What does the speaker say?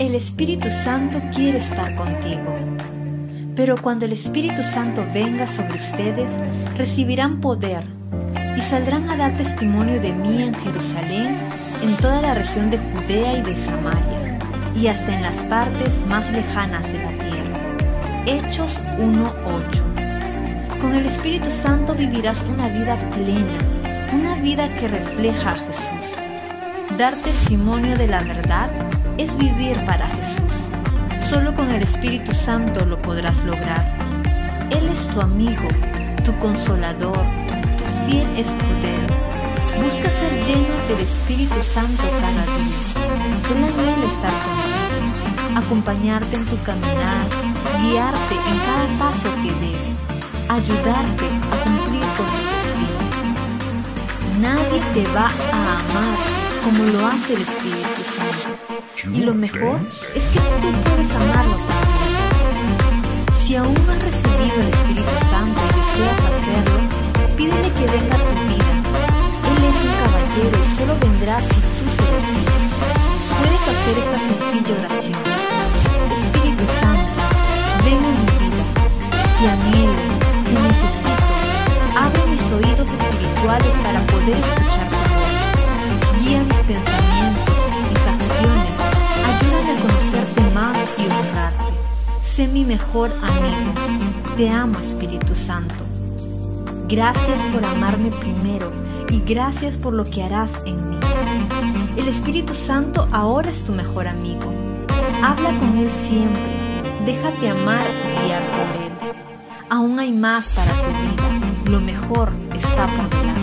el Espíritu Santo quiere estar contigo. Pero cuando el Espíritu Santo venga sobre ustedes, recibirán poder y saldrán a dar testimonio de mí en Jerusalén, en toda la región de Judea y de Samaria, y hasta en las partes más lejanas de la tierra. Hechos 1.8 Con el Espíritu Santo vivirás una vida plena, una vida que refleja a Jesús. Dar testimonio de la verdad es vivir para Jesús. Solo con el Espíritu Santo lo podrás lograr. Él es tu amigo, tu consolador, tu fiel escudero. Busca ser lleno del Espíritu Santo cada día. Él anhela estar contigo, acompañarte en tu caminar, guiarte en cada paso que des, ayudarte a cumplir con tu destino. Nadie te va a amar como lo hace el Espíritu Santo. Y lo mejor es que tú puedes amarlo también. Si aún no has recibido el Espíritu Santo y deseas hacerlo, pídele que venga a tu vida. Él es un caballero y solo vendrá si tú se lo pides. Puedes hacer esta sencilla oración. Espíritu Santo, ven a mi vida. Te anhelo, te necesito. Abre mis oídos espirituales para poder escuchar tu voz. Guía mis pensamientos, mis acciones Ayúdame a conocerte más y honrarte. Sé mi mejor amigo. Te amo, Espíritu Santo. Gracias por amarme primero y gracias por lo que harás en mí. El Espíritu Santo ahora es tu mejor amigo. Habla con Él siempre. Déjate amar y guiar por Él. Aún hay más para tu vida. Lo mejor está por delante.